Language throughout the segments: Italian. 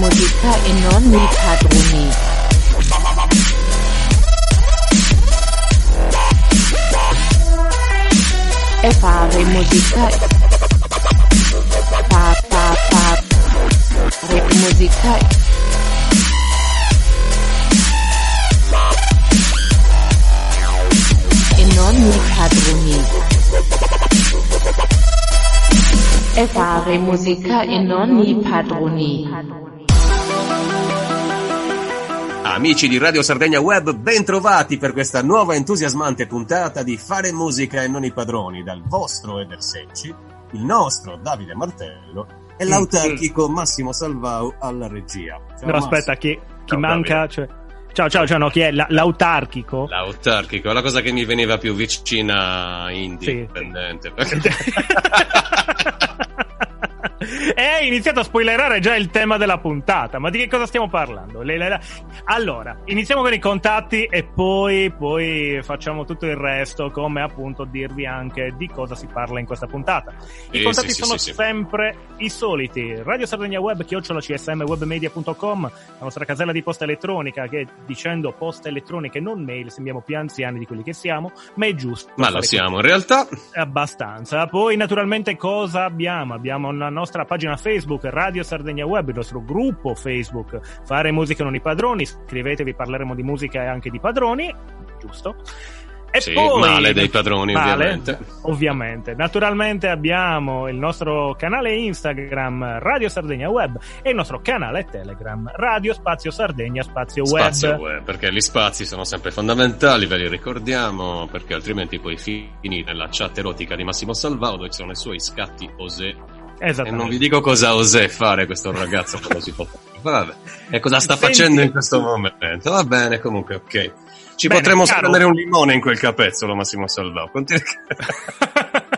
musica e non i padroni. E fare musica. Pa pa pa. Re musica. E non i padroni. E fare musica e non i padroni. Amici di Radio Sardegna Web, ben trovati per questa nuova entusiasmante puntata di Fare musica e non i padroni dal vostro Eder Secci, il nostro Davide Martello e l'autarchico Massimo Salvau alla regia. Ciao, No, Massimo. aspetta, chi, chi Ciao, manca? Cioè... Ciao, ciao, ciao, no, chi è? La- l'autarchico? L'autarchico, la cosa che mi veniva più vicina Sì. indipendente. e hai iniziato a spoilerare già il tema della puntata. Ma di che cosa stiamo parlando? Allora, iniziamo con i contatti e poi, poi facciamo tutto il resto, come appunto dirvi anche di cosa si parla in questa puntata. I Sì, contatti sì, sono sì, sì. sempre i soliti. Radio Sardegna Web, chiocciola csmwebmedia.com, la nostra casella di posta elettronica che dicendo posta elettronica e non mail sembriamo più anziani di quelli che siamo, ma è giusto. Ma lo siamo in realtà. Abbastanza. Poi, naturalmente, cosa abbiamo? Abbiamo la nostra pagina Facebook, Radio Sardegna Web, il nostro gruppo Facebook, Fare Musica Non i Padroni. Iscrivetevi, parleremo di musica e anche di padroni, giusto? E Sì, poi, male dei padroni, Male, ovviamente. ovviamente. Naturalmente abbiamo il nostro canale Instagram Radio Sardegna Web e il nostro canale Telegram Radio Spazio Sardegna Spazio Web. Spazio web, perché gli spazi sono sempre fondamentali, ve li ricordiamo, perché altrimenti poi finire nella chat erotica di Massimo Salvao dove ci sono i suoi scatti osè. E non vi dico cosa osè fare questo ragazzo quando si può fare. Vabbè. E cosa sta Senti- facendo in questo momento. Va bene, comunque, ok. Ci Bene, potremmo caro. prendere un limone in quel capezzolo, Massimo Salvao. Continui-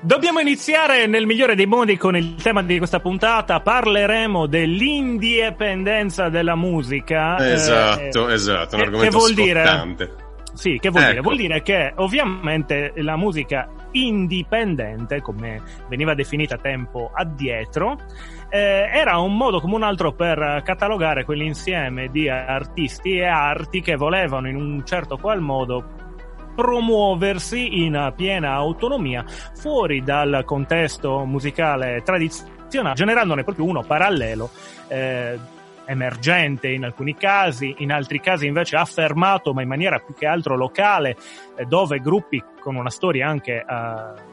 Dobbiamo iniziare nel migliore dei modi con il tema di questa puntata. Parleremo dell'indipendenza della musica. esatto, Eh, esatto, un argomento che vuol dire? scottante. Sì, che vuol dire? Ecco. Vuol dire che ovviamente la musica indipendente, come veniva definita tempo addietro, eh, era un modo come un altro per catalogare quell'insieme di artisti e arti che volevano in un certo qual modo promuoversi in piena autonomia fuori dal contesto musicale tradizionale, generandone proprio uno parallelo. eh, emergente in alcuni casi, in altri casi invece affermato ma in maniera più che altro locale, eh, dove gruppi con una storia anche eh,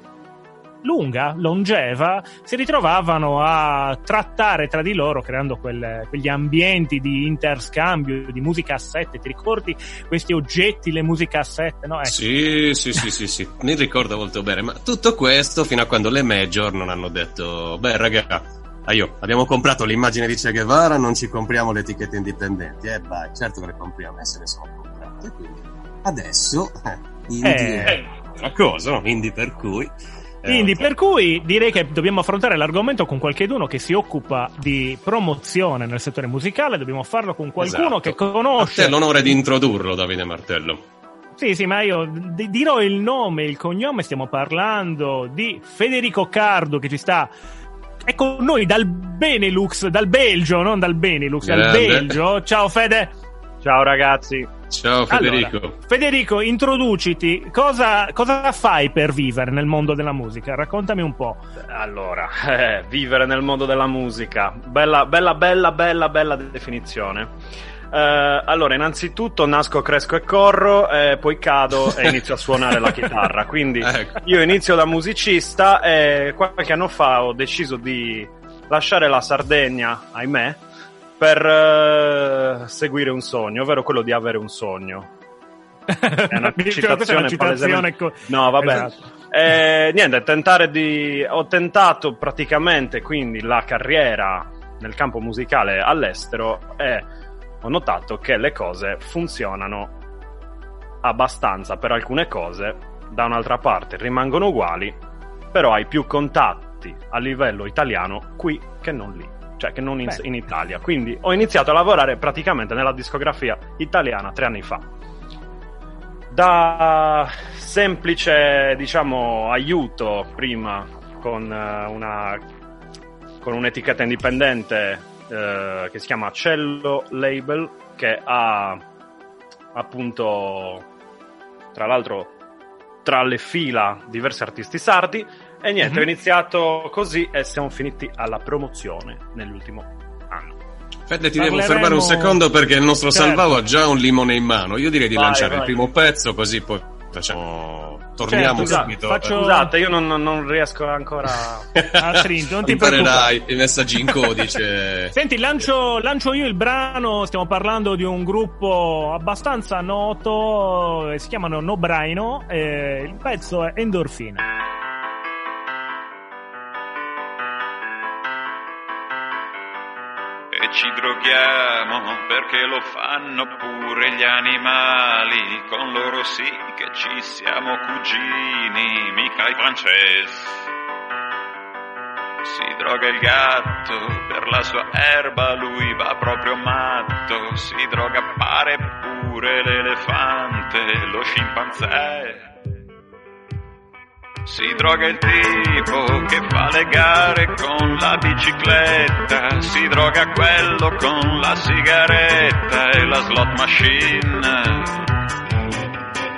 lunga, longeva, si ritrovavano a trattare tra di loro creando quel- quegli ambienti di interscambio di musicassette. Ti ricordi questi oggetti, le musicassette? No? Ecco. Sì, sì, sì, sì, sì, mi ricordo molto bene, ma tutto questo fino a quando le major non hanno detto, beh raga, ah, io abbiamo comprato l'immagine di Che Guevara, non ci compriamo le etichette indipendenti, eh vai, certo che le compriamo, e se ne sono comprate, quindi adesso, eh, indie Eh. è una cosa, no? Indie per cui... eh, Quindi, ok. per cui direi che dobbiamo affrontare l'argomento con qualcuno che si occupa di promozione nel settore musicale. Dobbiamo farlo con qualcuno Esatto. che A te conosce. l'onore di introdurlo, Davide Martello. Sì, sì, ma io di- dirò il nome, il cognome. Stiamo parlando di Federico Cardo che ci sta. È con noi dal Benelux, dal Belgio, non dal Benelux, dal Grande. Belgio. Ciao Fede. Ciao ragazzi, Ciao Federico. Allora, Federico, introduciti. Cosa, cosa fai per vivere nel mondo della musica? Raccontami un po'. allora, eh, vivere nel mondo della musica, bella, bella, bella, bella, bella definizione. Eh, allora, innanzitutto nasco, cresco e corro, eh, poi cado e inizio a suonare la chitarra. Quindi Ecco. io inizio da musicista e qualche anno fa ho deciso di lasciare la Sardegna, ahimè, per eh, seguire un sogno, ovvero quello di avere un sogno. È una è una citazione citazione co- No, vabbè. Esatto. Eh, niente, tentare di. Ho tentato praticamente quindi la carriera nel campo musicale all'estero e ho notato che le cose funzionano abbastanza per alcune cose, da un'altra parte rimangono uguali, però hai più contatti a livello italiano qui che non lì. Cioè, che non in, in Italia. Quindi ho iniziato a lavorare praticamente nella discografia italiana tre anni fa da semplice, diciamo, aiuto prima con eh, una con un'etichetta indipendente eh, che si chiama Cello Label, che ha appunto, tra l'altro, tra le fila diversi artisti sardi. E niente, Mhm. ho iniziato così e siamo finiti alla promozione nell'ultimo anno. Fede, ti devo Parleremo- fermare un secondo perché il nostro Certo. Salvao ha già un limone in mano. Io direi di Vai, lanciare vai. il primo pezzo, così poi facciamo. Torniamo Certo, subito. faccio- Scusate, io non, non- riesco ancora. Ah, Trin, non ti Imparerai i messaggi in codice. Senti, lancio, lancio io il brano. Stiamo parlando di un gruppo abbastanza noto. eh, Si chiamano No Braino. eh, il pezzo è Endorfina. Droghiamo perché lo fanno pure gli animali, con loro sì che ci siamo cugini, mica i francesi. Si droga il gatto per la sua erba, lui va proprio matto, si droga pare pure l'elefante, lo scimpanzé. Si droga il tipo che fa le gare con la bicicletta, si droga quello con la sigaretta e la slot machine.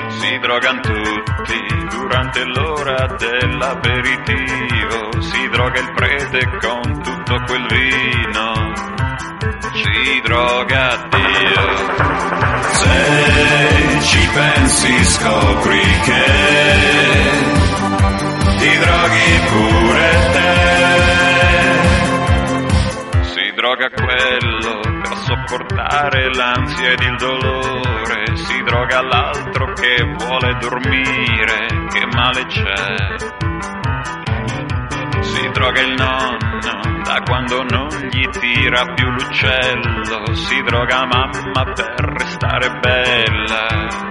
Si drogano tutti durante l'ora dell'aperitivo, si droga il prete con tutto quel vino, si droga Dio. Se ci pensi scopri che ti droghi pure te. Si droga quello per sopportare l'ansia ed il dolore, si droga l'altro che vuole dormire, che male c'è. Si droga il nonno da quando non gli tira più l'uccello, si droga mamma per restare bella.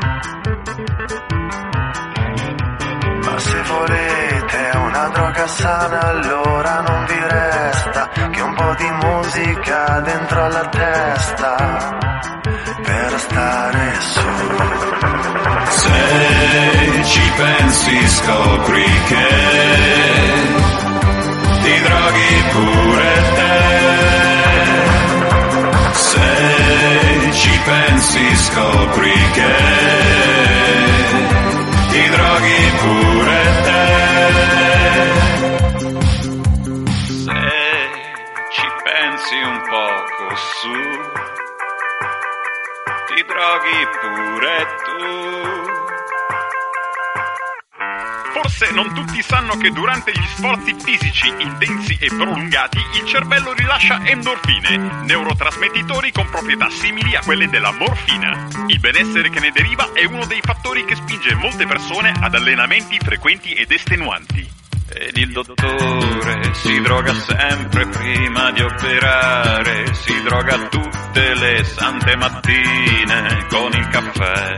Ma se volete una droga sana allora non vi resta che un po' di musica dentro alla testa per stare su. Se ci pensi scopri che ti droghi pure te. Se ci pensi scopri che ti droghi pure te. Non tutti sanno che durante gli sforzi fisici intensi e prolungati il cervello rilascia endorfine, neurotrasmettitori con proprietà simili a quelle della morfina. Il benessere che ne deriva è uno dei fattori che spinge molte persone ad allenamenti frequenti ed estenuanti. Ed il dottore si droga sempre prima di operare, si droga tutte le sante mattine con il caffè.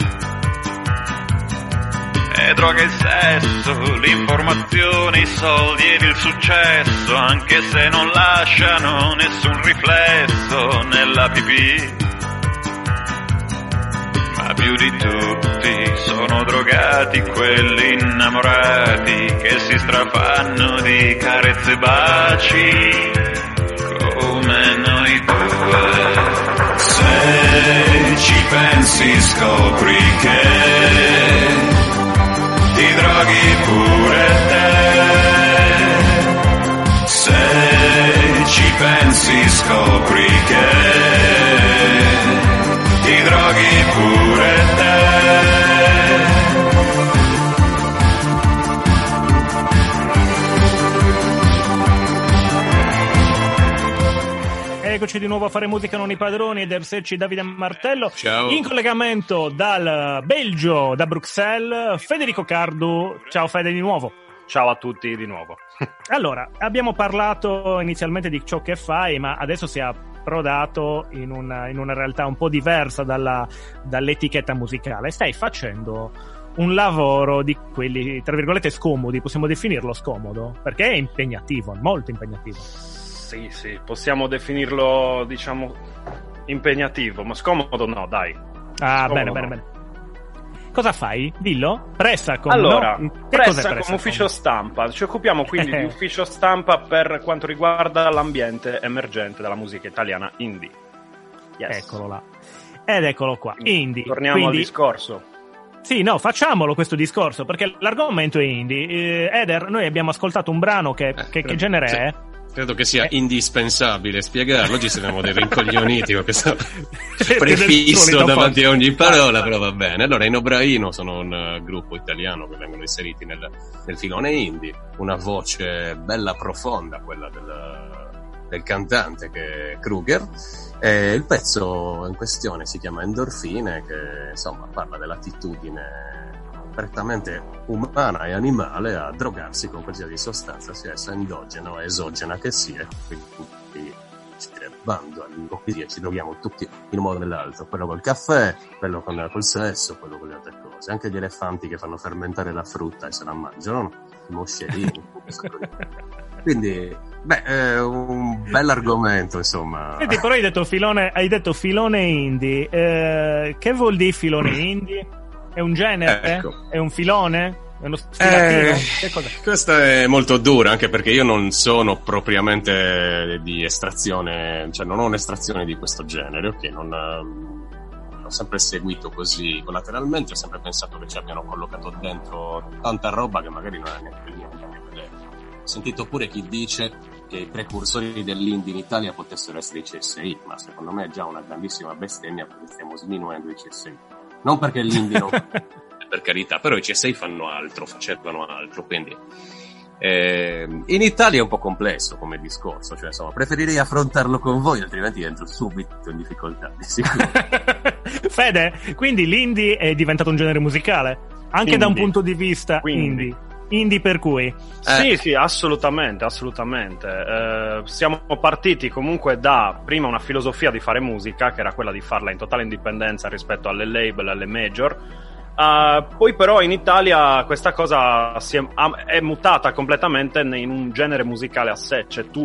E droga il sesso, l'informazione, i soldi ed il successo, anche se non lasciano nessun riflesso nella pipì. Più di tutti sono drogati quelli innamorati che si strafanno di carezze e baci come noi due. Se ci pensi scopri che ti droghi pure te. Se ci pensi scopri che ti droghi Eccoci di nuovo a fare musica non i padroni ed Ersecci Davide Martello. Ciao. In collegamento dal Belgio, da Bruxelles, Federico Cardu. Ciao Fede di nuovo. Ciao a tutti di nuovo. Allora, abbiamo parlato inizialmente di ciò che fai, ma adesso si è approdato in una, in una realtà un po' diversa dalla- dall'etichetta musicale. Stai facendo un lavoro di quelli, tra virgolette, scomodi, possiamo definirlo scomodo, perché è impegnativo, molto impegnativo. Sì, sì, possiamo definirlo, diciamo, impegnativo, ma scomodo no, dai. Ah, Scomodo, bene, bene, no. bene. Cosa fai? Dillo? Pressa come Allora, no? Che pressa cos'è come Pressacom? ufficio stampa. Ci occupiamo quindi di ufficio stampa per quanto riguarda l'ambiente emergente della musica italiana indie. Yes. Eccolo là. Ed eccolo qua, indie. Torniamo Quindi- al discorso. Sì, no, facciamolo questo discorso, perché l'argomento è indie. Eh, Eder, noi abbiamo ascoltato un brano che, che, che Eh, genere sì. è? Credo che sia Eh. indispensabile spiegarlo. Oggi saremo dei rincoglioniti con questo prefisso davanti a ogni parola, però va bene. Allora, in Obraino sono un eh, gruppo italiano che vengono inseriti nel, nel filone indie, una voce bella profonda, quella del, del cantante che è Kruger. E il pezzo in questione si chiama Endorfine, che insomma parla dell'attitudine prettamente umana e animale a drogarsi con qualsiasi sostanza, sia essa endogena o esogena che sia. Quindi bando all'ipocrisia, ci droghiamo tutti in un modo o nell'altro, quello col caffè, quello con, col sesso, quello con le altre cose. Anche gli elefanti che fanno fermentare la frutta e se la mangiano, no? i moscerini. Quindi, beh, è un bell'argomento, insomma. Senti, però hai detto filone, hai detto filone indie. Eh, che vuol dire filone indie? È un genere? Ecco. È un filone? È uno stilatino? Eh, questa è molto dura anche perché io non sono propriamente di estrazione, cioè non ho un'estrazione di questo genere, ok? Non, ehm, l'ho sempre seguito così collateralmente, ho sempre pensato che ci abbiano collocato dentro tanta roba che magari non è neanche lì a vedere. Ho sentito pure chi dice che i precursori dell'indie in Italia potessero essere i CSI, ma secondo me è già una grandissima bestemmia perché stiamo sminuendo i CSI. Non perché l'indie non per carità, però i CSI fanno altro, facevano altro, quindi eh, in Italia è un po' complesso come discorso, cioè insomma preferirei affrontarlo con voi, altrimenti entro subito in difficoltà, di sicuro. Fede, quindi l'indie è diventato un genere musicale? Anche da un punto di vista Quindi. indie. Indie per cui? Sì, sì, assolutamente, assolutamente. Eh, siamo partiti comunque da prima una filosofia di fare musica, che era quella di farla in totale indipendenza rispetto alle label, alle major. Eh, poi però in Italia questa cosa si è, è mutata completamente in un genere musicale a sé, cioè tu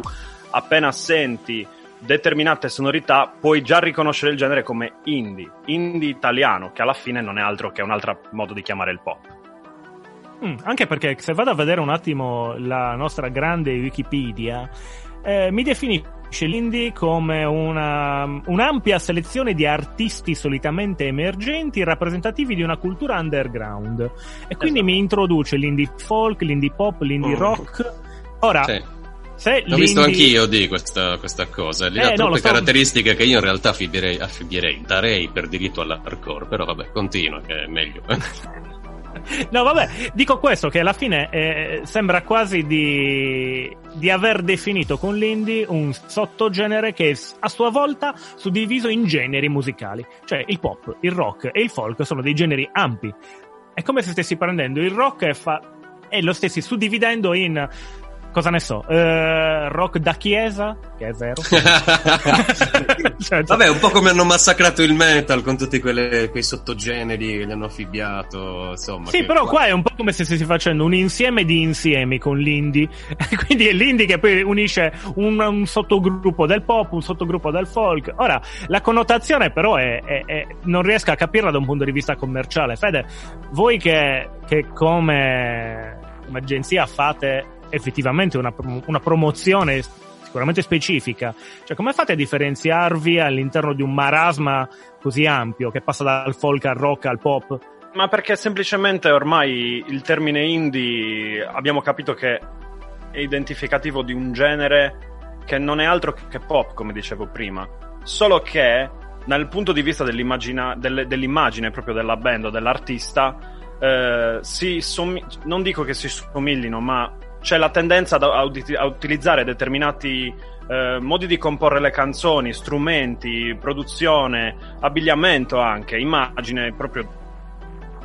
appena senti determinate sonorità puoi già riconoscere il genere come indie, indie italiano, che alla fine non è altro che un altro modo di chiamare il pop. Mm, anche perché se vado a vedere un attimo la nostra grande Wikipedia, eh, mi definisce l'indie come una, un'ampia selezione di artisti solitamente emergenti rappresentativi di una cultura underground. E quindi Esatto. mi introduce l'indie folk, l'indie pop, l'indie Mm. rock. Ora, Sì. se L'ho visto anch'io di questa, questa cosa, gli Eh, dà no, troppe so. caratteristiche che io in realtà affibierei, darei per diritto all'hardcore, però vabbè, continua che è meglio. No, vabbè, dico questo che alla fine eh, sembra quasi di, di aver definito con l'indie un sottogenere che a sua volta suddiviso in generi musicali. Cioè il pop, il rock e il folk sono dei generi ampi. È come se stessi prendendo il rock e, fa- e lo stessi suddividendo in, cosa ne so, eh, rock da chiesa, che è vero. Cioè, Vabbè, un po' come hanno massacrato il metal con tutti quelle- quei sottogeneri che li hanno affibbiato, insomma. Sì, però qua è un po' come se stessi facendo un insieme di insiemi con l'indie. Quindi è l'indie che poi unisce un, un sottogruppo del pop, un sottogruppo del folk. Ora, la connotazione però è, è- è- non riesco a capirla da un punto di vista commerciale. Fede, voi che, che come, come agenzia fate effettivamente una, una promozione sicuramente specifica, cioè come fate a differenziarvi all'interno di un marasma così ampio che passa dal folk al rock al pop? Ma perché semplicemente ormai il termine indie abbiamo capito che è identificativo di un genere che non è altro che pop, come dicevo prima. Solo che dal punto di vista delle- dell'immagine proprio della band o dell'artista, eh, si sommi- non dico che si somiglino, ma c'è la tendenza ad- a, uti- a utilizzare determinati eh, modi di comporre le canzoni, strumenti, produzione, abbigliamento anche, immagine, proprio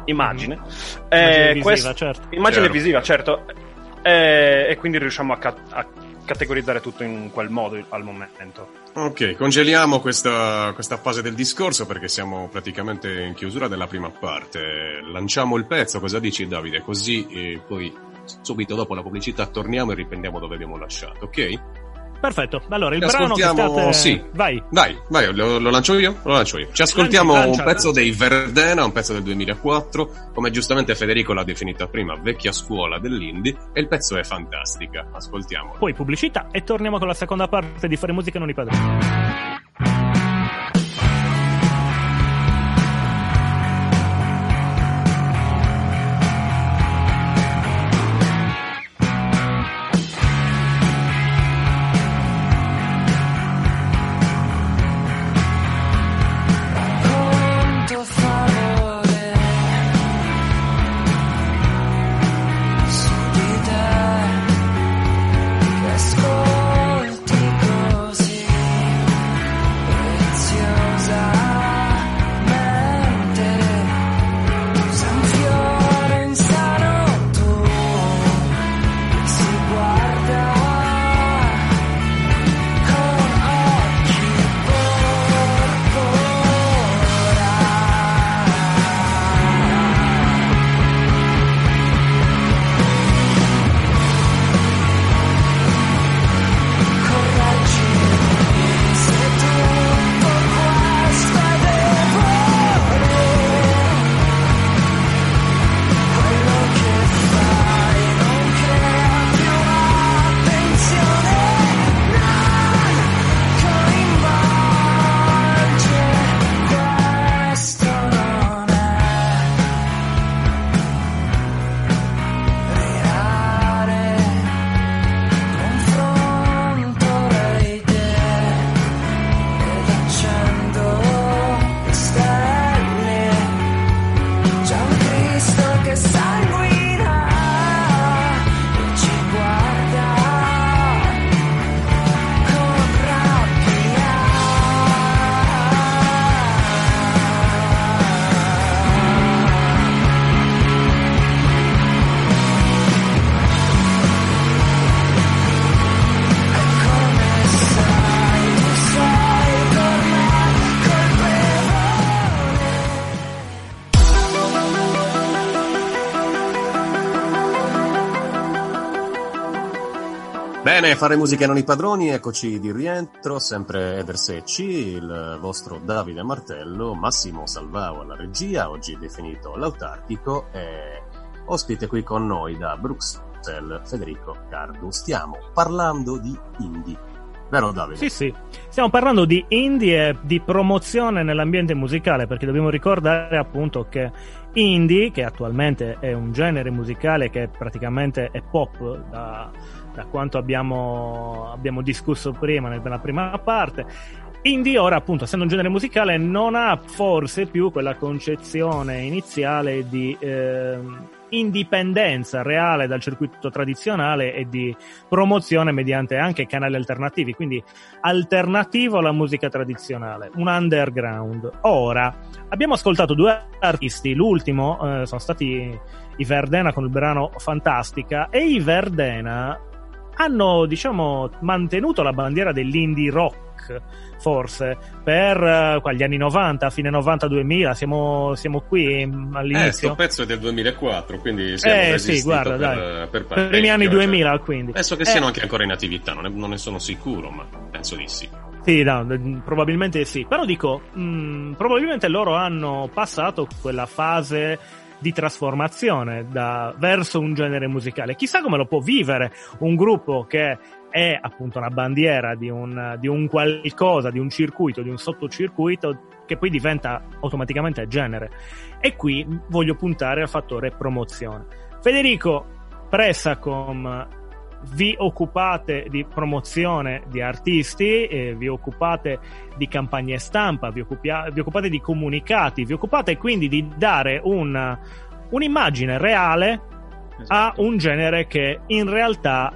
immagine. Immagine Eh, visiva, quest- certo. immagine Chiaro. visiva, certo. Eh, e quindi riusciamo a, ca- a categorizzare tutto in quel modo al momento. Ok, congeliamo questa, questa fase del discorso perché siamo praticamente in chiusura della prima parte. Lanciamo il pezzo, cosa dici Davide? Così e poi subito dopo la pubblicità torniamo e riprendiamo dove abbiamo lasciato, ok? Perfetto, allora il Ci brano ascoltiamo- state... sì. Vai. Vai, vai, lo, lo lancio io? Lo lancio io. Ci ascoltiamo Lancia, un pezzo dei Verdena, un pezzo del 2004, come giustamente Federico l'ha definita prima, vecchia scuola dell'indie, e il pezzo è fantastica. Ascoltiamolo. Poi pubblicità e torniamo con la seconda parte di Fare Musica Non i Padroni. Bene, fare musica non i padroni, eccoci di rientro, sempre Eder Secci, il vostro Davide Martello, Massimo Salvao alla regia, oggi definito l'autarchico, e ospite qui con noi da Bruxelles, Federico Cardu. Stiamo parlando di indie, vero Davide? Sì, sì. Stiamo parlando di indie e di promozione nell'ambiente musicale, perché dobbiamo ricordare appunto che indie, che attualmente è un genere musicale che praticamente è pop da, da quanto abbiamo, abbiamo discusso prima nella prima parte, Indie ora appunto essendo un genere musicale non ha forse più quella concezione iniziale di ehm, indipendenza reale dal circuito tradizionale e di promozione mediante anche canali alternativi, quindi alternativo alla musica tradizionale, un underground. Ora abbiamo ascoltato due artisti, l'ultimo eh, sono stati i Verdena con il brano Fantastica e i Verdena hanno diciamo mantenuto la bandiera dell'indie rock forse per eh, qua, gli anni 90 fine 90-2000 siamo, siamo qui mm, Eh, all'inizio sto pezzo è del 2004, quindi siamo Eh, sì, guarda, per, dai. per i primi anni parecchio, 2000 cioè. quindi Penso che Eh, siano anche ancora in attività, non ne, non ne sono sicuro, ma penso di sì. Sì, no, d- probabilmente sì. Però dico, mh, probabilmente loro hanno passato quella fase di trasformazione da- verso un genere musicale. Chissà come lo può vivere un gruppo che è appunto una bandiera di un, di un qualcosa, di un circuito, di un sottocircuito che poi diventa automaticamente genere. E qui voglio puntare al fattore promozione. Federico Pressacom vi occupate di promozione di artisti, eh, vi occupate di campagne stampa, vi, occupia- vi occupate di comunicati, vi occupate quindi di dare un- un'immagine reale a Esatto. un genere che in realtà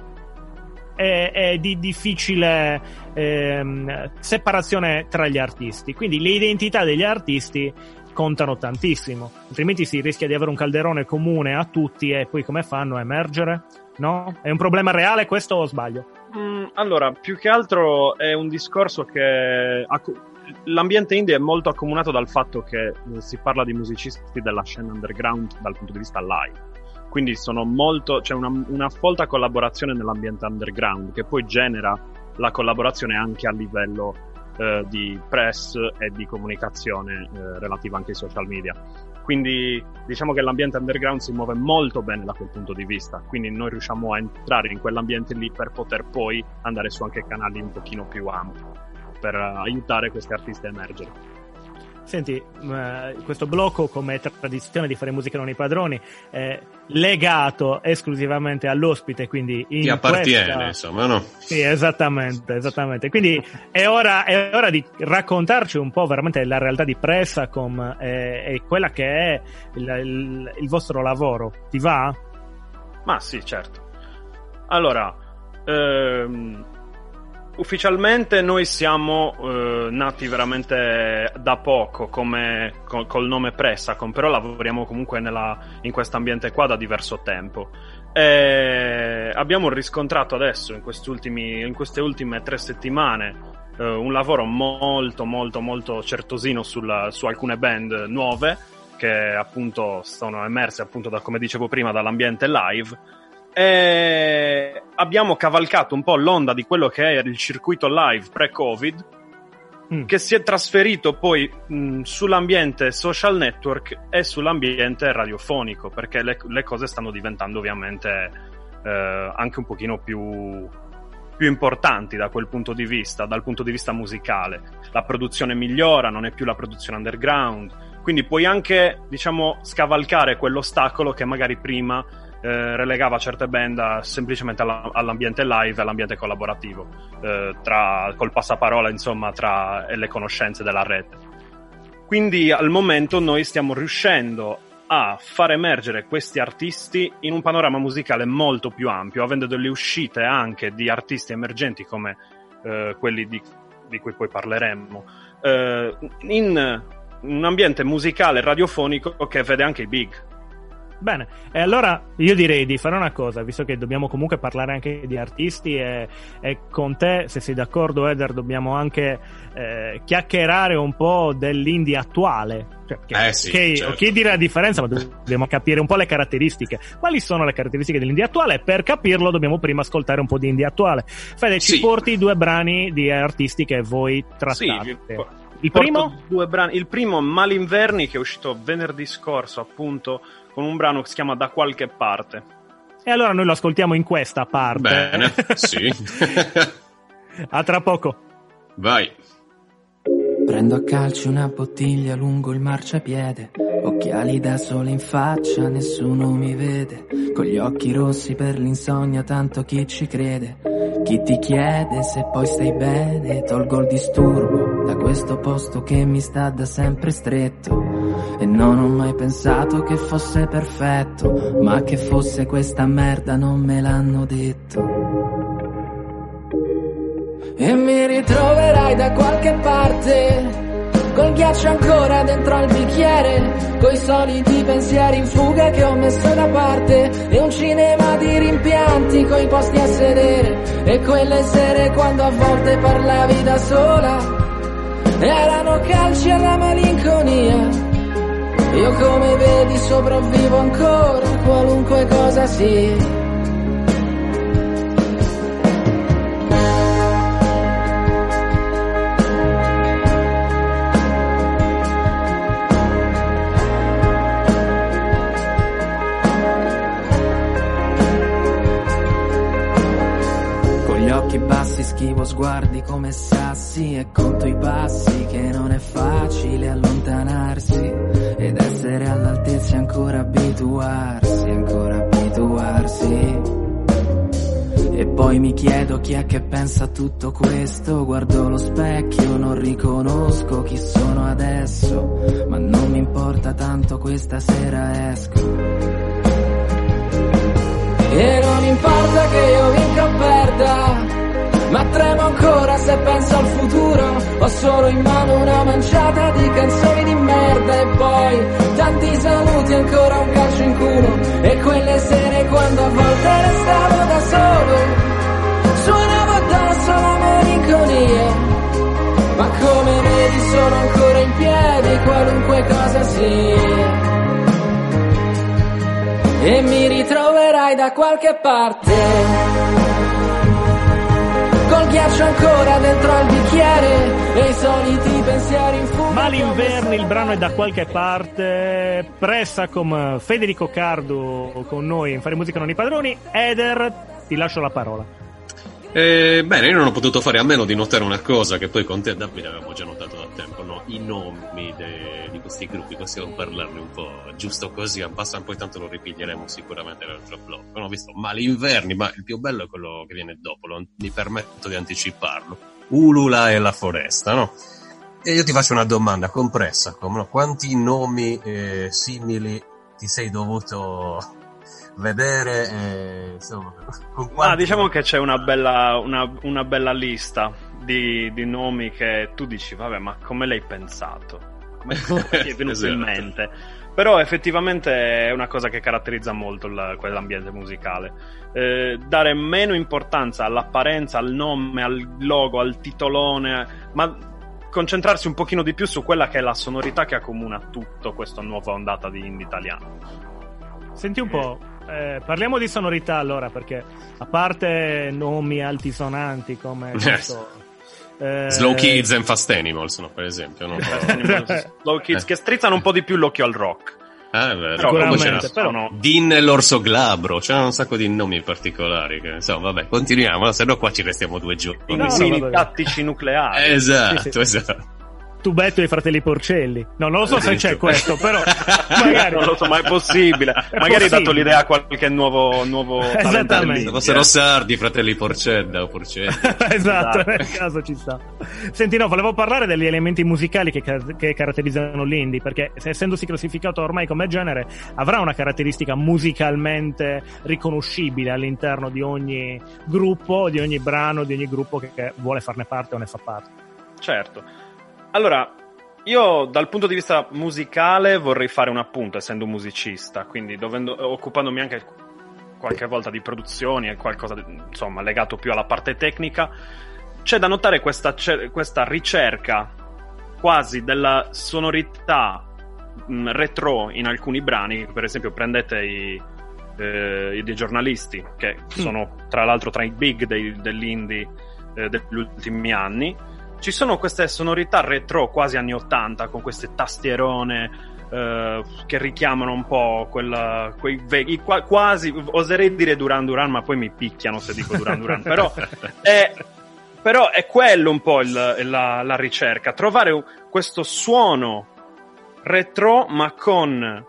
è, è di difficile ehm, separazione tra gli artisti. Quindi le identità degli artisti contano tantissimo, altrimenti si rischia di avere un calderone comune a tutti e poi come fanno a emergere? No? È un problema reale questo o sbaglio? Mm, allora, più che altro è un discorso che l'ambiente indie è molto accomunato dal fatto che eh, si parla di musicisti della scena underground dal punto di vista live. Quindi sono molto, c'è una, una folta collaborazione nell'ambiente underground che poi genera la collaborazione anche a livello eh, di press e di comunicazione eh, relativa anche ai social media. Quindi diciamo che l'ambiente underground si muove molto bene da quel punto di vista, quindi noi riusciamo a entrare in quell'ambiente lì per poter poi andare su anche canali un pochino più ampi, per eh, aiutare questi artisti a emergere. Senti, eh, questo blocco, come tradizione di fare musica non i padroni, è legato esclusivamente all'ospite, quindi in Ti appartiene, questa- insomma, no? Sì, esattamente, esattamente. Quindi è ora, è ora di raccontarci un po' veramente la realtà di Pressacom e, e quella che è il, il- il vostro lavoro. Ti va? Ma sì, certo. Allora, ehm, ufficialmente noi siamo eh, nati veramente da poco come, col, col nome Pressacom, però lavoriamo comunque nella, in questo ambiente qua da diverso tempo. E abbiamo riscontrato adesso, in, in queste ultime tre settimane, eh, un lavoro molto, molto, molto certosino sulla- su alcune band nuove che appunto sono emerse appunto da, come dicevo prima, dall'ambiente live e abbiamo cavalcato un po' l'onda di quello che era il circuito live pre-Covid, Mm. che si è trasferito poi mh, sull'ambiente social network e sull'ambiente radiofonico, perché le, le cose stanno diventando ovviamente eh, anche un pochino più, più importanti da quel punto di vista, dal punto di vista musicale. La produzione migliora, non è più la produzione underground, quindi puoi anche, diciamo, scavalcare quell'ostacolo che magari prima eh, relegava certe band semplicemente alla- all'ambiente live all'ambiente collaborativo, eh, tra, col passaparola, insomma, tra le conoscenze della rete. Quindi al momento noi stiamo riuscendo a far emergere questi artisti in un panorama musicale molto più ampio, avendo delle uscite anche di artisti emergenti come eh, quelli di, di cui poi parleremo, eh, in un ambiente musicale radiofonico che vede anche i big. Bene, e allora io direi di fare una cosa, visto che dobbiamo comunque parlare anche di artisti e, e con te, se sei d'accordo Eder, dobbiamo anche eh, chiacchierare un po' dell'indie attuale. Cioè, che, Eh sì, che- certo. chi dire la differenza, ma dobbiamo capire un po' le caratteristiche. Quali sono le caratteristiche dell'indie attuale? Per capirlo dobbiamo prima ascoltare un po' di indie attuale. Fede, ci Sì. porti due brani di artisti che voi Sì, trattate. vi- Il primo? Due brani. Il primo, Malinverni, che è uscito venerdì scorso, appunto, con un brano che si chiama Da qualche parte. E allora noi lo ascoltiamo in questa parte. Bene, sì. A tra poco. Vai. Prendo a calci una bottiglia lungo il marciapiede, occhiali da sole in faccia, nessuno mi vede, con gli occhi rossi per l'insonnia, tanto chi ci crede, chi ti chiede se poi stai bene, tolgo il disturbo da questo posto che mi sta da sempre stretto, e non ho mai pensato che fosse perfetto, ma che fosse questa merda non me l'hanno detto. E mi ritroverai da qualche parte Col ghiaccio ancora dentro al bicchiere Coi soliti pensieri in fuga che ho messo da parte E un cinema di rimpianti coi posti a sedere E quelle sere quando a volte parlavi da sola Erano calci alla malinconia Io come vedi sopravvivo ancora qualunque cosa sia. Con gli occhi bassi schivo sguardi come sassi e conto i passi che non è facile allontanarsi ed essere all'altezza e ancora abituarsi, ancora abituarsi. E poi mi chiedo chi è che pensa a tutto questo, guardo lo specchio, non riconosco chi sono adesso, ma non mi importa tanto questa sera esco. E non importa che io vinca o perda, ma tremo ancora se penso al futuro. Ho solo in mano una manciata di canzoni di merda e poi tanti saluti, ancora un calcio in culo. E quelle sere quando a volte restavo da solo, suonavo addosso la malinconia. Ma come vedi sono ancora in piedi, qualunque cosa sia e mi ritroverai da qualche parte. Ghiaccio ancora dentro al bicchiere e i soliti pensieri in fuga. Malinverni, il brano è da qualche parte. Pressa con Federico Cardo con noi in Fare Musica Non i Padroni. Eder, ti lascio la parola. Eh, bene, io non ho potuto fare a meno di notare una cosa che poi con te, Davide, avevamo già notato da tempo, no? I nomi de- di questi gruppi, possiamo parlarne un po' giusto così, a basta, poi tanto lo ripiglieremo sicuramente nell'altro blog. Non ho visto Malinverni, ma il più bello è quello che viene dopo, lo- mi permetto di anticiparlo. Ulula e la foresta, no? E io ti faccio una domanda compressa, come, no? quanti nomi eh, simili ti sei dovuto vedere? eh, insomma, con Ah, quanti- diciamo che c'è una bella, una, una bella lista di, di nomi che tu dici, vabbè, ma come l'hai pensato? Come ti è venuto in Esatto. mente? Però effettivamente è una cosa che caratterizza molto il- quell'ambiente musicale. Eh, dare meno importanza all'apparenza, al nome, al logo, al titolone, ma concentrarsi un pochino di più su quella che è la sonorità che accomuna tutto questa nuova ondata di indie italiano. Senti un po', eh, parliamo di sonorità allora, perché a parte nomi altisonanti come questo, eh, Slow Kids and Fast Animals, no, per esempio. No? Slow Kids che strizzano un po' di più l'occhio al rock. Ah, vero. Però però- sono- Din e l'orso glabro, c'erano un sacco di nomi particolari. Che, insomma, vabbè, continuiamo, se no qua ci restiamo due giorni. i No, no, vabbè. tattici nucleari. Esatto, Sì, sì. esatto. Tubetto e i fratelli Porcelli. No, non lo so se c'è questo, però magari. non lo so, ma è possibile. È Magari hai dato l'idea a qualche nuovo, nuovo talento Esattamente. Fossero sardi, fratelli Porcedda o Porcedda. esatto, Esatto. nel caso ci sta. Senti, no, volevo parlare degli elementi musicali che, ca- che caratterizzano l'indie, perché se- essendosi classificato ormai come genere, avrà una caratteristica musicalmente riconoscibile all'interno di ogni gruppo, di ogni brano, di ogni gruppo che, che vuole farne parte o ne fa parte. Certo. Allora, io dal punto di vista musicale vorrei fare un appunto, essendo un musicista, quindi dovendo, occupandomi anche qualche volta di produzioni e qualcosa insomma legato più alla parte tecnica, c'è da notare questa, questa ricerca quasi della sonorità mh, retro in alcuni brani, per esempio prendete i, eh, i dei giornalisti, che sono tra l'altro tra i big dei- dell'indie eh, degli ultimi anni, ci sono queste sonorità retro quasi anni 80 con queste tastierone eh, che richiamano un po' quella, quei vecchi, qua- quasi oserei dire Duran Duran, ma poi mi picchiano se dico Duran Duran. Però è, però è quello un po' il- la, la ricerca, trovare questo suono retro, ma con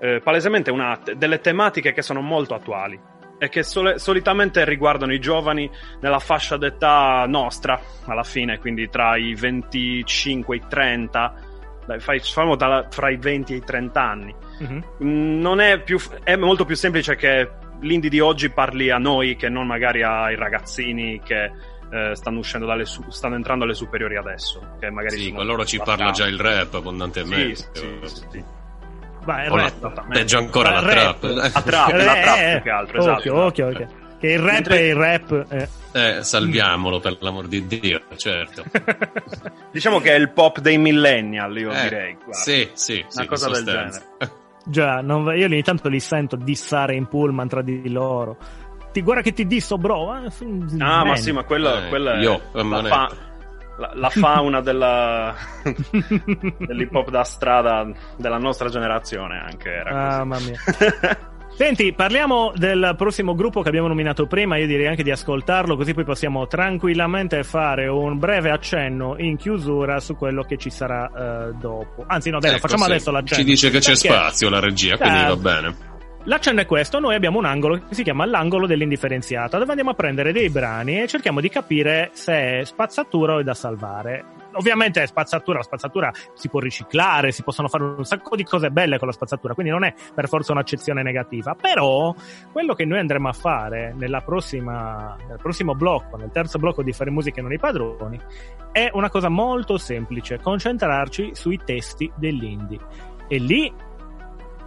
eh, palesemente una- delle tematiche che sono molto attuali e che sole- solitamente riguardano i giovani nella fascia d'età nostra, alla fine, quindi tra i 25 e i 30, dai, fai- facciamo dalla- fra i 20 e i 30 anni. Mhm. Mm, Non è più, è molto più semplice che l'indie di oggi parli a noi che non magari ai ragazzini che eh, stanno uscendo dalle su- stanno entrando alle superiori adesso. Che magari Sì, con loro ci parla già il rap abbondantemente. Sì, sì, sì, sì. Vai, O la- rap. peggio ancora la rap. trap. La trap, Eh, la trap eh, più che altro, occhio, esatto. occhio, occhio. Che il rap Mentre- è il rap. eh. Eh, salviamolo per l'amor di Dio, certo. Diciamo che è il pop dei millennial, io Eh, direi. guarda. Sì, sì, sì, Una cosa del sostanza. Già, non- io ogni tanto li sento dissare in pullman tra di loro. Ti guarda che ti disso, bro. eh, Ah, ma sì, ma quella, Eh, quella è io, la, manetta. fa- la- la fauna della, dell'hip hop da strada della nostra generazione anche era così. Mamma mia. Senti, parliamo del prossimo gruppo che abbiamo nominato prima. Io direi anche di ascoltarlo, così poi possiamo tranquillamente fare un breve accenno in chiusura su quello che ci sarà eh, dopo. Anzi, no, dai, Ecco, facciamo adesso l'accenno. Ci dice che c'è Perché spazio la regia, quindi Eh, va bene. L'accenno è questo: noi abbiamo un angolo che si chiama l'angolo dell'indifferenziata, dove andiamo a prendere dei brani e cerchiamo di capire se è spazzatura o è da salvare. Ovviamente è spazzatura, la spazzatura si può riciclare, si possono fare un sacco di cose belle con la spazzatura, quindi non è per forza un'accezione negativa. Però quello che noi andremo a fare prossima, nel prossimo blocco, nel terzo blocco di Fare Musica e non i padroni, è una cosa molto semplice: concentrarci sui testi dell'indie. E lì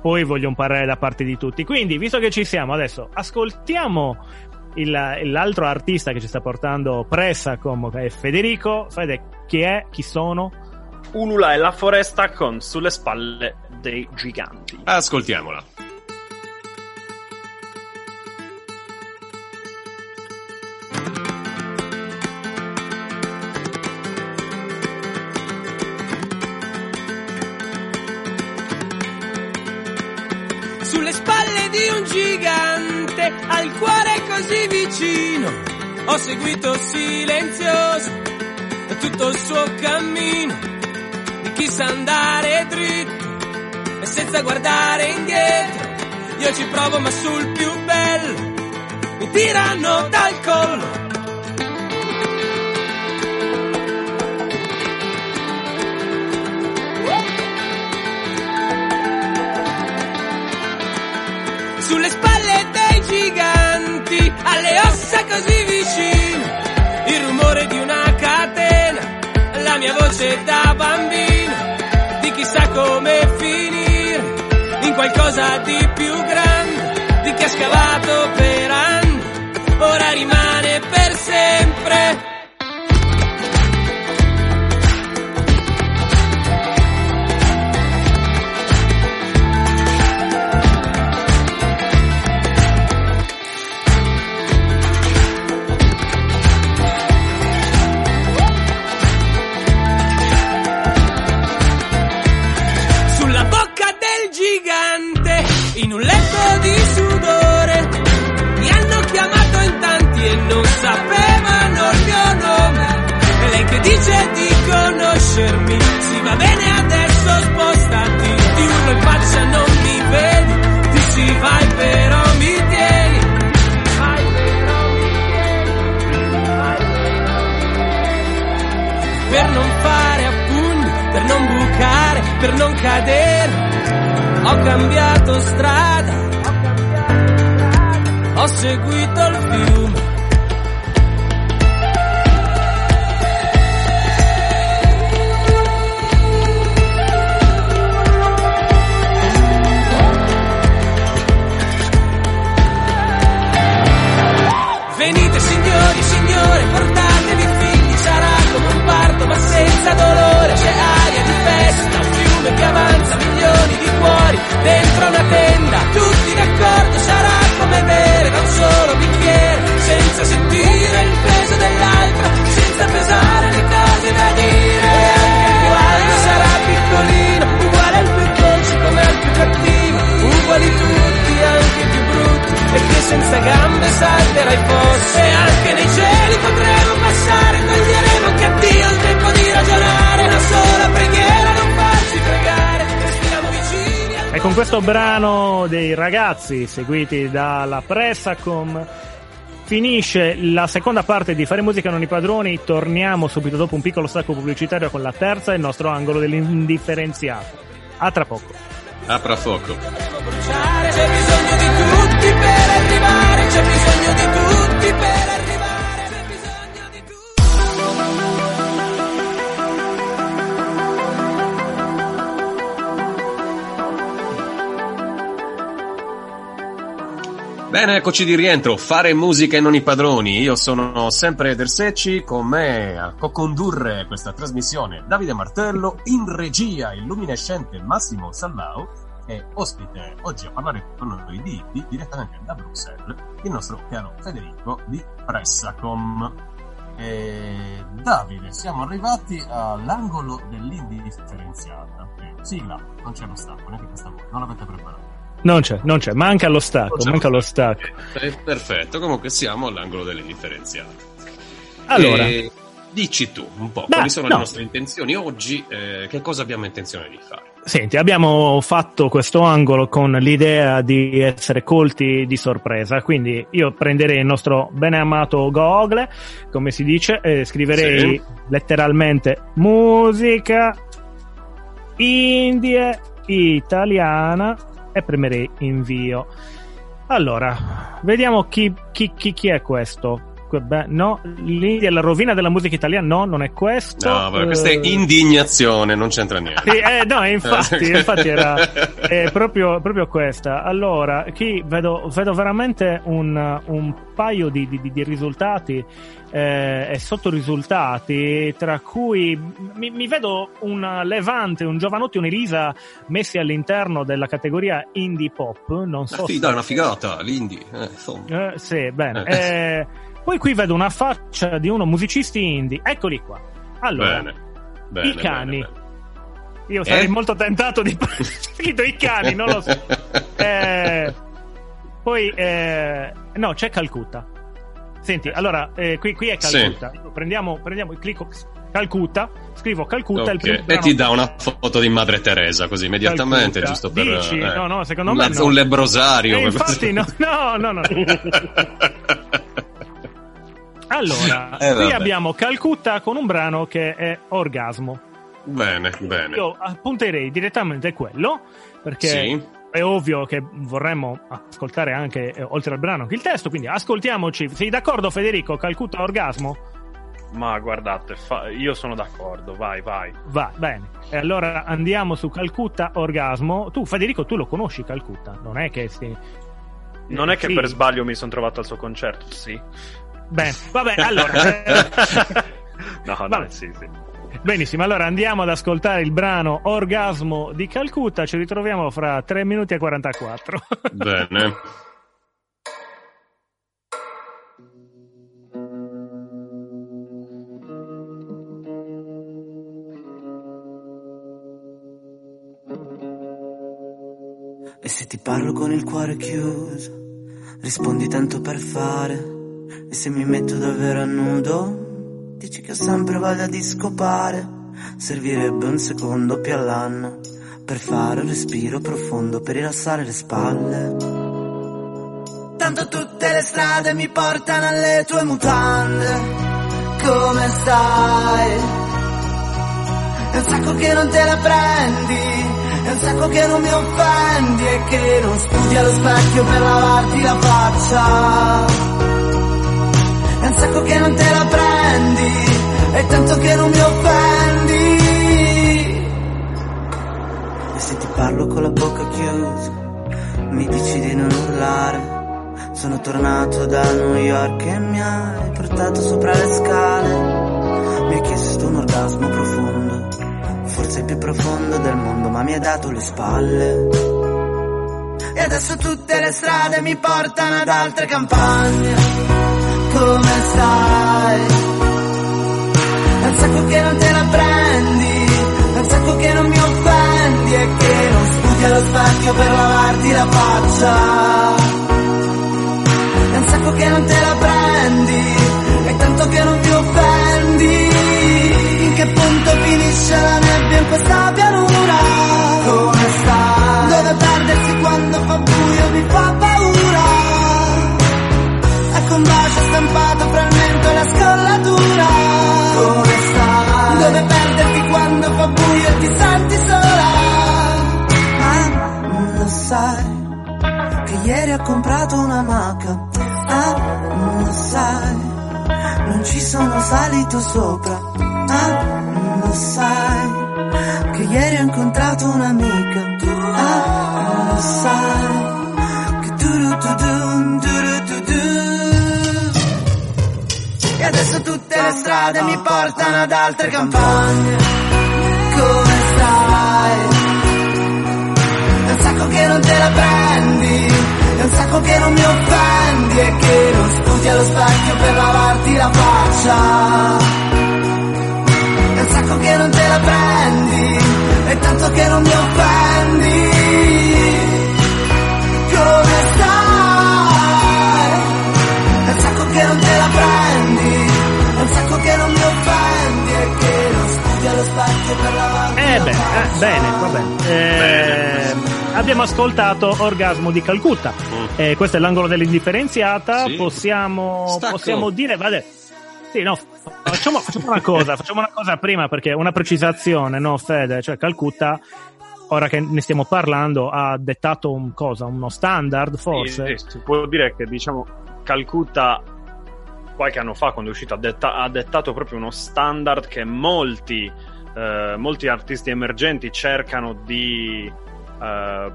poi voglio imparare da parte di tutti. Quindi, visto che ci siamo adesso, ascoltiamo il- l'altro artista che ci sta portando pressa come è Federico. Fede, chi è? Chi sono? Ulula e la foresta con sulle spalle dei giganti. Ascoltiamola. Al cuore così vicino. Ho seguito silenzioso tutto il suo cammino di chi sa andare dritto e senza guardare indietro. Io ci provo ma sul più bello mi tirano dal collo. Vicino, il rumore di una catena, la mia voce da bambino, di chissà come finire, in qualcosa di più grande, di chi ha scavato per anni, ora rimane per sempre. Cambiato strada, ho seguito questo brano dei ragazzi seguiti dalla Pressacom finisce la seconda parte di Fare musica non i padroni. Torniamo subito dopo un piccolo stacco pubblicitario con la terza e il nostro angolo dell'indifferenziato. A tra poco. Apra fuoco. bruciare, c'è bisogno di tutti per arrivare, c'è bisogno di tutti per arrivare, Bene, eccoci di rientro. Fare musica e non i padroni. Io sono sempre Del Secci, con me a co-condurre questa trasmissione Davide Martello, in regia il luminescente Massimo Salvao e ospite oggi a parlare con noi di, di- direttamente da Bruxelles il nostro caro Federico di Pressacom. E Davide, siamo arrivati all'angolo dell'indifferenziata. Sigla, non c'è lo stacco, neanche questa volta, non l'avete preparato. Non c'è, non c'è, manca lo stacco, manca lo stacco. Eh, perfetto, comunque siamo all'angolo dell'indifferenziata. Allora, E dici tu un po' Beh, quali sono no. le nostre intenzioni oggi, eh, che cosa abbiamo intenzione di fare. Senti, abbiamo fatto questo angolo con l'idea di essere colti di sorpresa, quindi io prenderei il nostro bene amato Google, come si dice, e scriverei Sì. letteralmente musica indie italiana e premerei invio. Allora, vediamo chi, chi, chi, chi è questo. Que- beh, No, l'India è la rovina della musica italiana, no, non è questo. No, vabbè, questa è Eh, indignazione, non c'entra niente. sì, eh, no, infatti, infatti era è proprio, proprio questa. Allora, qui vedo, vedo veramente un, un paio di, di- di risultati eh, e sottorisultati, tra cui mi, mi vedo un Levante, un Giovanotti, un Elisa messi all'interno della categoria indie pop. Non so Ah, sì, se- dai, una figata, l'indie. Eh, eh, sì, bene. Poi qui vedo una faccia di uno musicisti indie. Eccoli qua. Allora, Bene. Bene, i cani. bene. Io sarei Eh? molto tentato di scritto i cani, non lo so. Eh, Poi, eh, no, c'è Calcutta. Senti, allora, eh, qui, qui è Sì. Calcutta. Prendiamo, prendiamo, clicco Calcutta, scrivo Calcutta. il Ok, primo E ti dà una foto di Madre Teresa così immediatamente, Calcutta. giusto per... Dici? eh, No, no, secondo me mezzo- no. un lebrosario. Eh, infatti, no, no, no, no. Allora, Eh, qui abbiamo Calcutta con un brano che è Orgasmo. Bene, bene. Io appunterei direttamente quello, perché Sì. è ovvio che vorremmo ascoltare anche, eh, oltre al brano, anche il testo, quindi ascoltiamoci. Sei d'accordo Federico? Calcutta Orgasmo? Ma guardate, fa- io sono d'accordo, vai, vai. Va, bene. E allora andiamo su Calcutta Orgasmo. Tu, Federico, tu lo conosci Calcutta? Non è che si... Non è che Sì. per sbaglio mi sono trovato al suo concerto, sì. Bene, vabbè, allora... no, no, Vabbè. sì, sì. Benissimo, allora andiamo ad ascoltare il brano Orgasmo di Calcutta. Ci ritroviamo fra 3 minuti e 44. Bene. E se ti parlo con il cuore chiuso, rispondi tanto per fare. E se mi metto davvero a nudo, dici che ho sempre voglia di scopare. Servirebbe un secondo più all'anno per fare un respiro profondo, per rilassare le spalle. Tanto tutte le strade mi portano alle tue mutande. Come stai? È un sacco che non te la prendi, è un sacco che non mi offendi e che non sputi allo specchio per lavarti la faccia. È un sacco che non te la prendi, è tanto che non mi offendi. E se ti parlo con la bocca chiusa, mi dici di non urlare. Sono tornato da New York e mi hai portato sopra le scale. Mi hai chiesto un orgasmo profondo, forse il più profondo del mondo, ma mi hai dato le spalle. E adesso tutte le strade mi portano ad altre campagne. Come stai? È un sacco che non te la prendi, è un sacco che non mi offendi e che non sputi allo specchio per lavarti la faccia. È un sacco che non te la prendi, è tanto che non ti offendi. Salito sopra. Ah, lo sai, che ieri ho incontrato un'amica. Ah, lo sai, che tu-du-tu-dum, tu-du-tu-du. E adesso tutte le strade mi portano ad altre campagne. Come stai? Un sacco che non te la prendi, sacco che non mi offendi e che non sputi allo specchio per lavarti la faccia. È un sacco che non te la prendi, è tanto che non mi offendi. Come stai? È un sacco che non te la prendi, è un sacco che non mi offendi e che non sputi allo specchio per lavarti Eh la beh, faccia. eh, bene, va bene. Eh, abbiamo ascoltato Orgasmo di Calcutta. Eh, questo è l'angolo dell'indifferenziata. Sì. Possiamo, possiamo dire, vale. Sì, no, facciamo, facciamo una cosa, facciamo una cosa prima perché una precisazione, no, Fede, cioè Calcutta, ora che ne stiamo parlando, ha dettato un cosa, uno standard forse. Sì, si può dire che diciamo Calcutta qualche anno fa quando è uscito ha, detta- ha dettato proprio uno standard che molti, eh, molti artisti emergenti cercano di eh,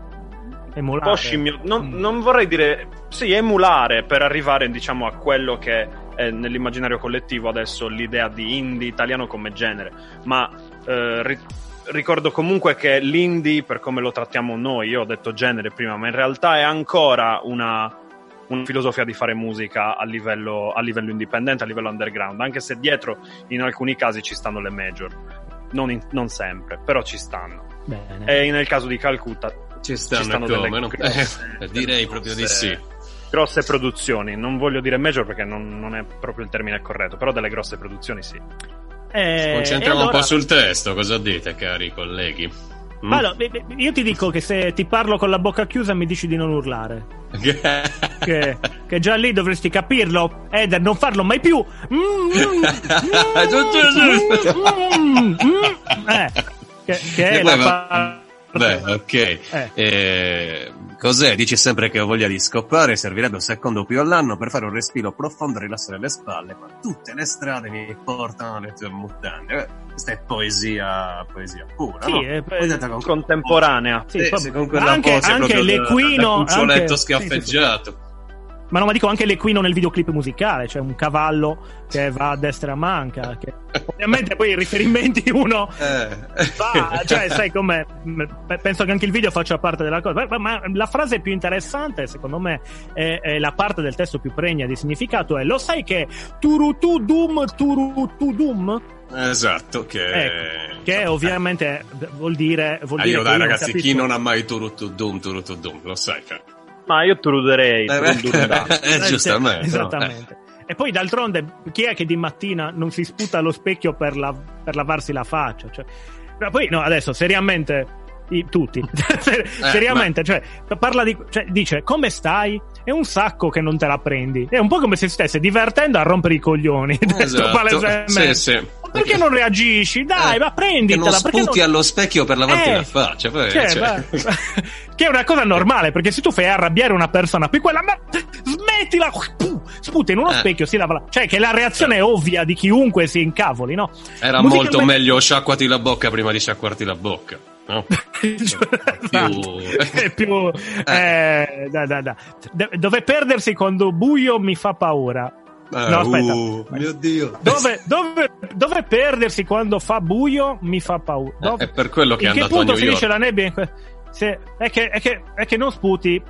Emulare. scimmio- non, Mm. non vorrei dire sì emulare per arrivare diciamo a quello che è nell'immaginario collettivo adesso l'idea di indie italiano come genere ma eh, ri- ricordo comunque che l'indie per come lo trattiamo noi io ho detto genere prima ma in realtà è ancora una, una filosofia di fare musica a livello, a livello indipendente a livello underground anche se dietro in alcuni casi ci stanno le major non, in- non sempre però ci stanno Bene. e nel caso di Calcutta Ci stanno, stanno come, delle no? grosse- Eh, direi proprio di sì. grosse produzioni. Non voglio dire major perché non, non è proprio il termine corretto, però delle grosse produzioni sì. Eh, Concentriamo allora- un po' sul testo, cosa dite, cari colleghi? Mm? Allora, io ti dico che se ti parlo con la bocca chiusa mi dici di non urlare. Che, che già lì dovresti capirlo, Eder, non farlo mai più. Mm, mm, mm, mm, mm, eh, che, che è E la poi va- Beh, ok. Eh. Eh, cos'è? Dici sempre che ho voglia di scoppare, servirebbe un secondo più all'anno per fare un respiro profondo e rilassare le spalle, ma tutte le strade mi portano alle tue mutande. Eh, questa è poesia, poesia pura, Sì, no? è- detta con Contemporanea. Sì, Sì, con anche, anche da- l'equino da cuccioletto anche- sì, sì, schiaffeggiato. Ma no, ma dico anche l'equino nel videoclip musicale, c'è un cavallo che va a destra a manca. Che... Ovviamente poi i riferimenti uno Eh. fa, cioè, sai com'è? M- Penso che anche il video faccia parte della cosa. Ma, la frase più interessante, secondo me, è, è la parte del testo più pregna di significato: è lo sai che turutu dum turutu dum? Esatto, che... Ecco, che ovviamente vuol dire. Vuol dire io che dai ragazzi, chi capisco- non ha mai turutudum, turutudum, lo sai, cioè. Ma io truderei. Eh, giustamente. sì, no? Esattamente. E poi d'altronde, chi è che di mattina non si sputa allo specchio per, la- per lavarsi la faccia? Cioè, ma poi, no, adesso, seriamente, i- tutti, Ser- Eh, seriamente, cioè, parla di, cioè, dice, come stai? È un sacco che non te la prendi. È un po' come se stesse divertendo a rompere i coglioni. Esatto. Sì, sì. Ma perché non reagisci? Dai, Eh, ma prenditela. Che non perché sputi non- allo specchio per lavarti Eh, la faccia. Poi, cioè, cioè- che è una cosa normale, perché se tu fai arrabbiare una persona, poi quella, ma smettila, sputa in uno Eh. specchio, si lava la... Cioè, che la reazione è ovvia di chiunque si incavoli, no? Era Musicalmente- molto meglio sciacquati la bocca prima di sciacquarti la bocca. No? Esatto. È più... eh, da, da, da. De- dove perdersi quando buio mi fa paura. Eh, No, aspetta. uh, mio Dio. Dove, dove, dove perdersi quando fa buio mi fa paura. Eh, Dove- è per quello che è In che andato a punto New finisce York. la nebbia? in que- se- è, che, è, che, è che non sputi.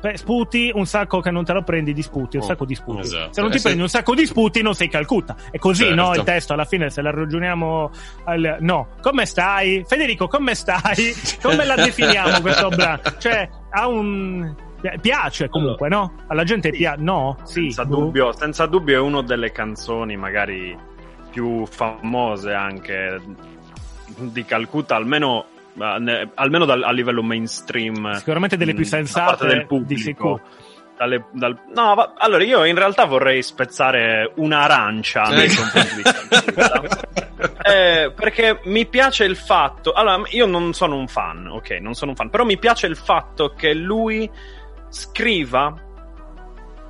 Beh, Sputi un sacco che non te lo prendi di sputi, un Oh, sacco di sputi. esatto. Se non ti Eh, se- prendi un sacco di sputi, non sei Calcutta. È così, Certo. no? Il testo alla fine, se la ragioniamo. al- No, come stai? Federico, come stai? Come la definiamo questo brano? Cioè, ha un. Pi- Piace comunque, no? Alla gente piace. No? Sì. Senza dubbio, senza dubbio è una delle canzoni magari più famose anche di Calcutta, almeno, eh, almeno dal- a livello mainstream. Sicuramente delle più mh, da sensate parte del di pubblico. sicuro. Dalle- dal- no, va- allora io in realtà vorrei spezzare un'arancia nei Sì. confronti di Calcutta. Eh, perché mi piace il fatto. Allora, io non sono un fan, ok, non sono un fan, però mi piace il fatto che lui scriva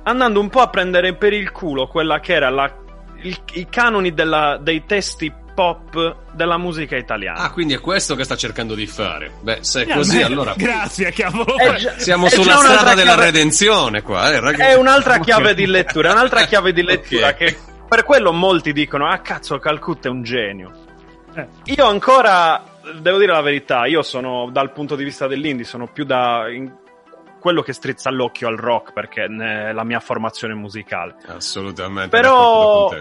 andando un po' a prendere per il culo quella che era la- il- i canoni della- dei testi pop della musica italiana. Ah, quindi è questo che sta cercando di fare. Beh, se è Eh, così, beh, allora. Grazie, cavolo. Già- Siamo sulla strada della chiave- redenzione qua, eh, ragazzi. È un'altra chiave di lettura, è un'altra chiave di lettura Ok. che per quello molti dicono "Ah cazzo, Calcutta è un genio". Eh. Io ancora devo dire la verità, io sono dal punto di vista dell'indie sono più da in- quello che strizza l'occhio al rock perché è la mia formazione musicale. Assolutamente. Però-.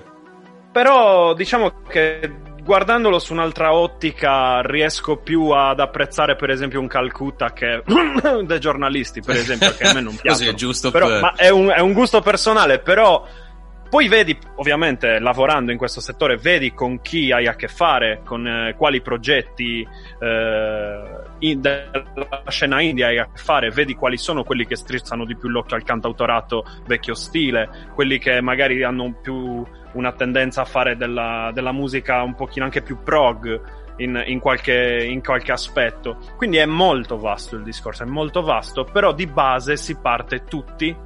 Però diciamo che guardandolo su un'altra ottica riesco più ad apprezzare per esempio un Calcutta che dei giornalisti per esempio che a me non Così piacciono. è giusto Però, per... ma è un, è un gusto personale, però poi vedi, ovviamente, lavorando in questo settore, vedi con chi hai a che fare, con eh, quali progetti eh, in- della scena indie hai a che fare, vedi quali sono quelli che strizzano di più l'occhio al cantautorato vecchio stile, quelli che magari hanno più una tendenza a fare della, della musica un pochino anche più prog. In, in qualche, in qualche aspetto quindi è molto vasto il discorso è molto vasto però di base si parte tutti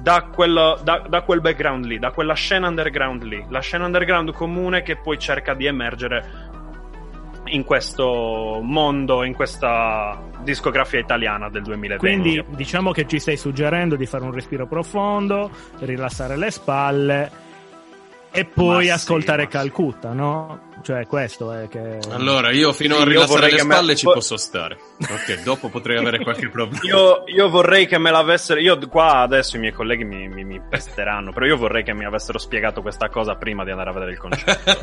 da, quello- da- da quel background lì, da quella scena underground lì, la scena underground comune che poi cerca di emergere in questo mondo, in questa discografia italiana del 2020. Quindi diciamo che ci stai suggerendo di fare un respiro profondo, rilassare le spalle e poi Ma ascoltare sì, sì. Calcutta, no? Cioè questo è che... Allora, io fino Sì, a rilassare le che me- spalle ci posso stare. Ok, dopo potrei avere qualche problema. Io, io vorrei che me l'avessero. Io qua adesso i miei colleghi mi, mi- mi pesteranno, però io vorrei che mi avessero spiegato questa cosa prima di andare a vedere il concerto.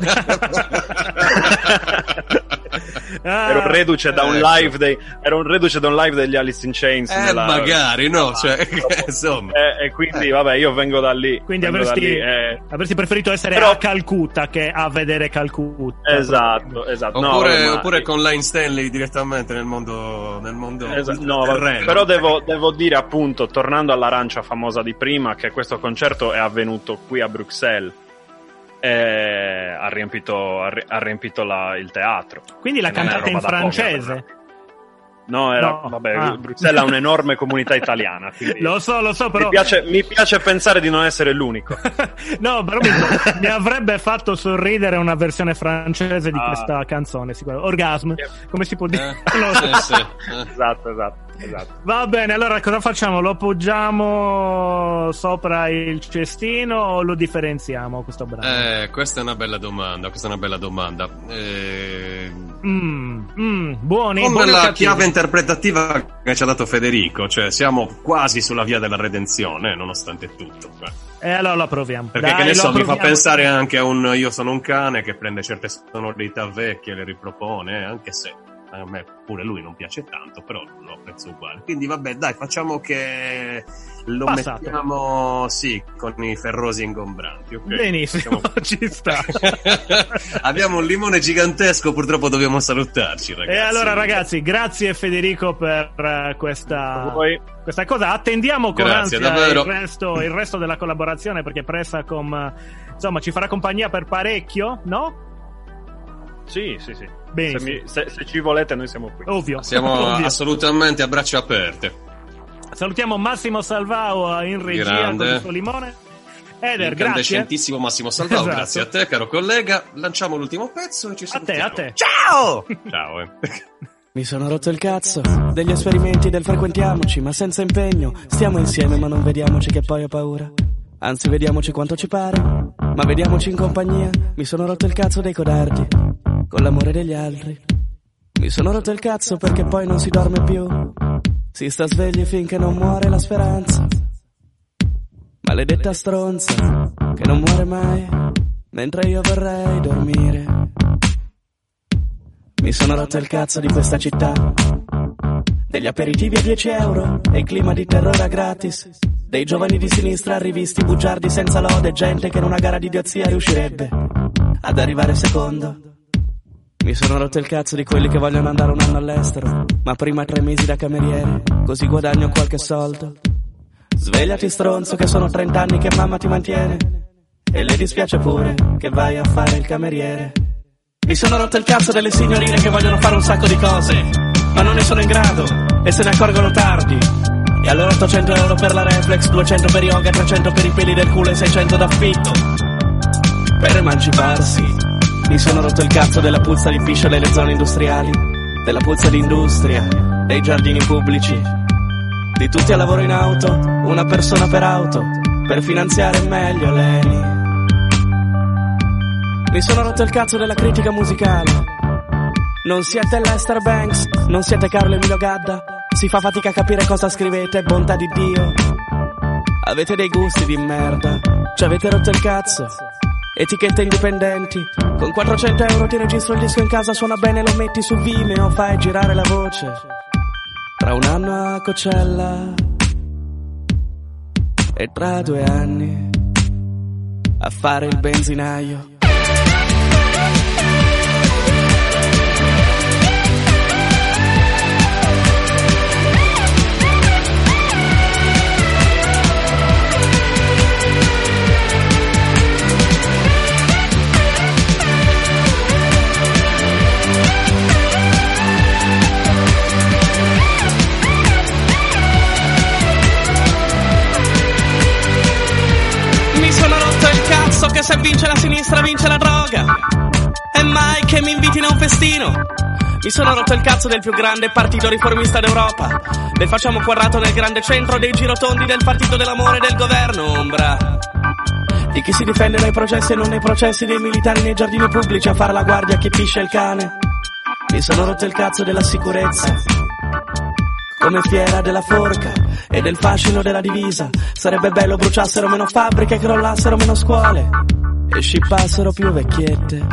Ah, ero reduce da un ecco. live dei, ero un reduce da un live degli Alice in Chains. Eh, nella- magari, no? Cioè, insomma. Eh, e quindi, vabbè, io vengo da lì. Quindi vengo da avresti, lì, eh. avresti preferito essere Però- a Calcutta che a vedere Calcutta. Esatto, esatto. No, Oppure, ma- oppure con Line Stanley direttamente nel mondo, nel mondo Esatto, no, terreno. però devo, devo dire appunto, tornando all'arancia famosa di prima, che questo concerto è avvenuto qui a Bruxelles. E ha riempito, ha ri- ha riempito la- il teatro. Quindi la E non è cantate in da poco, francese. No, era, No. vabbè, Ah. Bruxelles ha un'enorme comunità italiana. Lo so, lo so, però. mi, piace, mi piace pensare di non essere l'unico. no, però mi, mi avrebbe fatto sorridere una versione francese di Ah. questa canzone. sicuramente. Orgasm, come si può dire? Eh, so. sì, sì, eh. esatto, esatto, esatto. Va bene, allora cosa facciamo? Lo appoggiamo sopra il cestino o lo differenziamo questo brano? Eh, questa è una bella domanda, questa è una bella domanda. Eh, Mm, mm, buoni, con buoni la chiave interpretativa che ci ha dato Federico, cioè siamo quasi sulla via della redenzione, eh, nonostante tutto. cioè. E allora lo proviamo. Perché Dai, che ne so, mi fa pensare anche a un Io sono un cane che prende certe sonorità vecchie e le ripropone, eh, anche se a me pure lui non piace tanto, però lo apprezzo uguale. Quindi vabbè, dai, facciamo che lo Passato. mettiamo, sì, con i ferrosi ingombranti. ok? Benissimo, Facciamo- ci sta. Abbiamo un limone gigantesco, purtroppo dobbiamo salutarci, ragazzi. E allora ragazzi, grazie Federico per eh, questa, voi. questa cosa. Attendiamo con Grazie, ansia il resto, il resto della collaborazione perché Pressacom insomma ci farà compagnia per parecchio, no? Sì, sì, sì. Se, mi- se- se ci volete, noi siamo qui. Ovvio. Siamo Ovvio. assolutamente a braccia aperte. Salutiamo Massimo Salvao in regia Grande. con il suo limone. Eder, grazie. Massimo Salvao, Esatto. grazie a te, caro collega. Lanciamo l'ultimo pezzo e ci A te, salutiamo. a te. Ciao! Ciao, eh. Mi sono rotto il cazzo degli esperimenti del frequentiamoci, ma senza impegno. Stiamo insieme, ma non vediamoci che poi ho paura. Anzi, vediamoci quanto ci pare, ma vediamoci in compagnia. Mi sono rotto il cazzo dei codardi, con l'amore degli altri. Mi sono rotto il cazzo perché poi non si dorme più. Si sta svegli finché non muore la speranza. Maledetta stronza, che non muore mai, mentre io vorrei dormire. Mi sono rotto il cazzo di questa città. Degli aperitivi a 10 euro e clima di terrore gratis. Dei giovani di sinistra rivisti bugiardi senza lode, gente che in una gara di idiozia riuscirebbe ad arrivare secondo. Mi sono rotto il cazzo di quelli che vogliono andare un anno all'estero, ma prima tre mesi da cameriere, così guadagno qualche soldo. Svegliati stronzo che sono 30 anni che mamma ti mantiene e le dispiace pure che vai a fare il cameriere. Mi sono rotto il cazzo delle signorine che vogliono fare un sacco di cose, ma non ne sono in grado e se ne accorgono tardi. E allora 800 euro per la reflex, 200 per yoga, 300 per i peli del culo e 600 d'affitto. Per emanciparsi. Mi sono rotto il cazzo della puzza di piscia delle zone industriali, della puzza di industria, dei giardini pubblici. Di tutti a lavoro in auto, una persona per auto, per finanziare meglio l'ENI. Mi sono rotto il cazzo della critica musicale. Non siete Lester Banks, non siete Carlo Emilio Gadda. Si fa fatica a capire cosa scrivete, bontà di Dio. Avete dei gusti di merda. Ci avete rotto il cazzo. Etichette indipendenti. Con 400 euro ti registro il disco in casa, suona bene, lo metti su Vimeo, fai girare la voce. Tra un anno a Cocella. E tra due anni a fare il benzinaio. Che se vince la sinistra vince la droga. E mai che mi invitino a un festino. Mi sono rotto il cazzo del più grande partito riformista d'Europa. Le facciamo quadrato nel grande centro dei girotondi del partito dell'amore del governo, ombra. Di chi si difende dai processi e non nei processi dei militari nei giardini pubblici a fare la guardia a chi piscia il cane. Mi sono rotto il cazzo della sicurezza. Come fiera della forca e del fascino della divisa. Sarebbe bello bruciassero meno fabbriche, crollassero meno scuole e scippassero più vecchiette.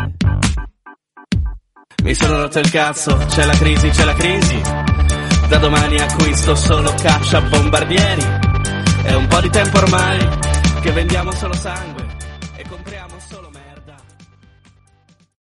Mi sono rotto il cazzo, c'è la crisi, c'è la crisi. Da domani acquisto solo caccia bombardieri. È un po' di tempo ormai che vendiamo solo sangue.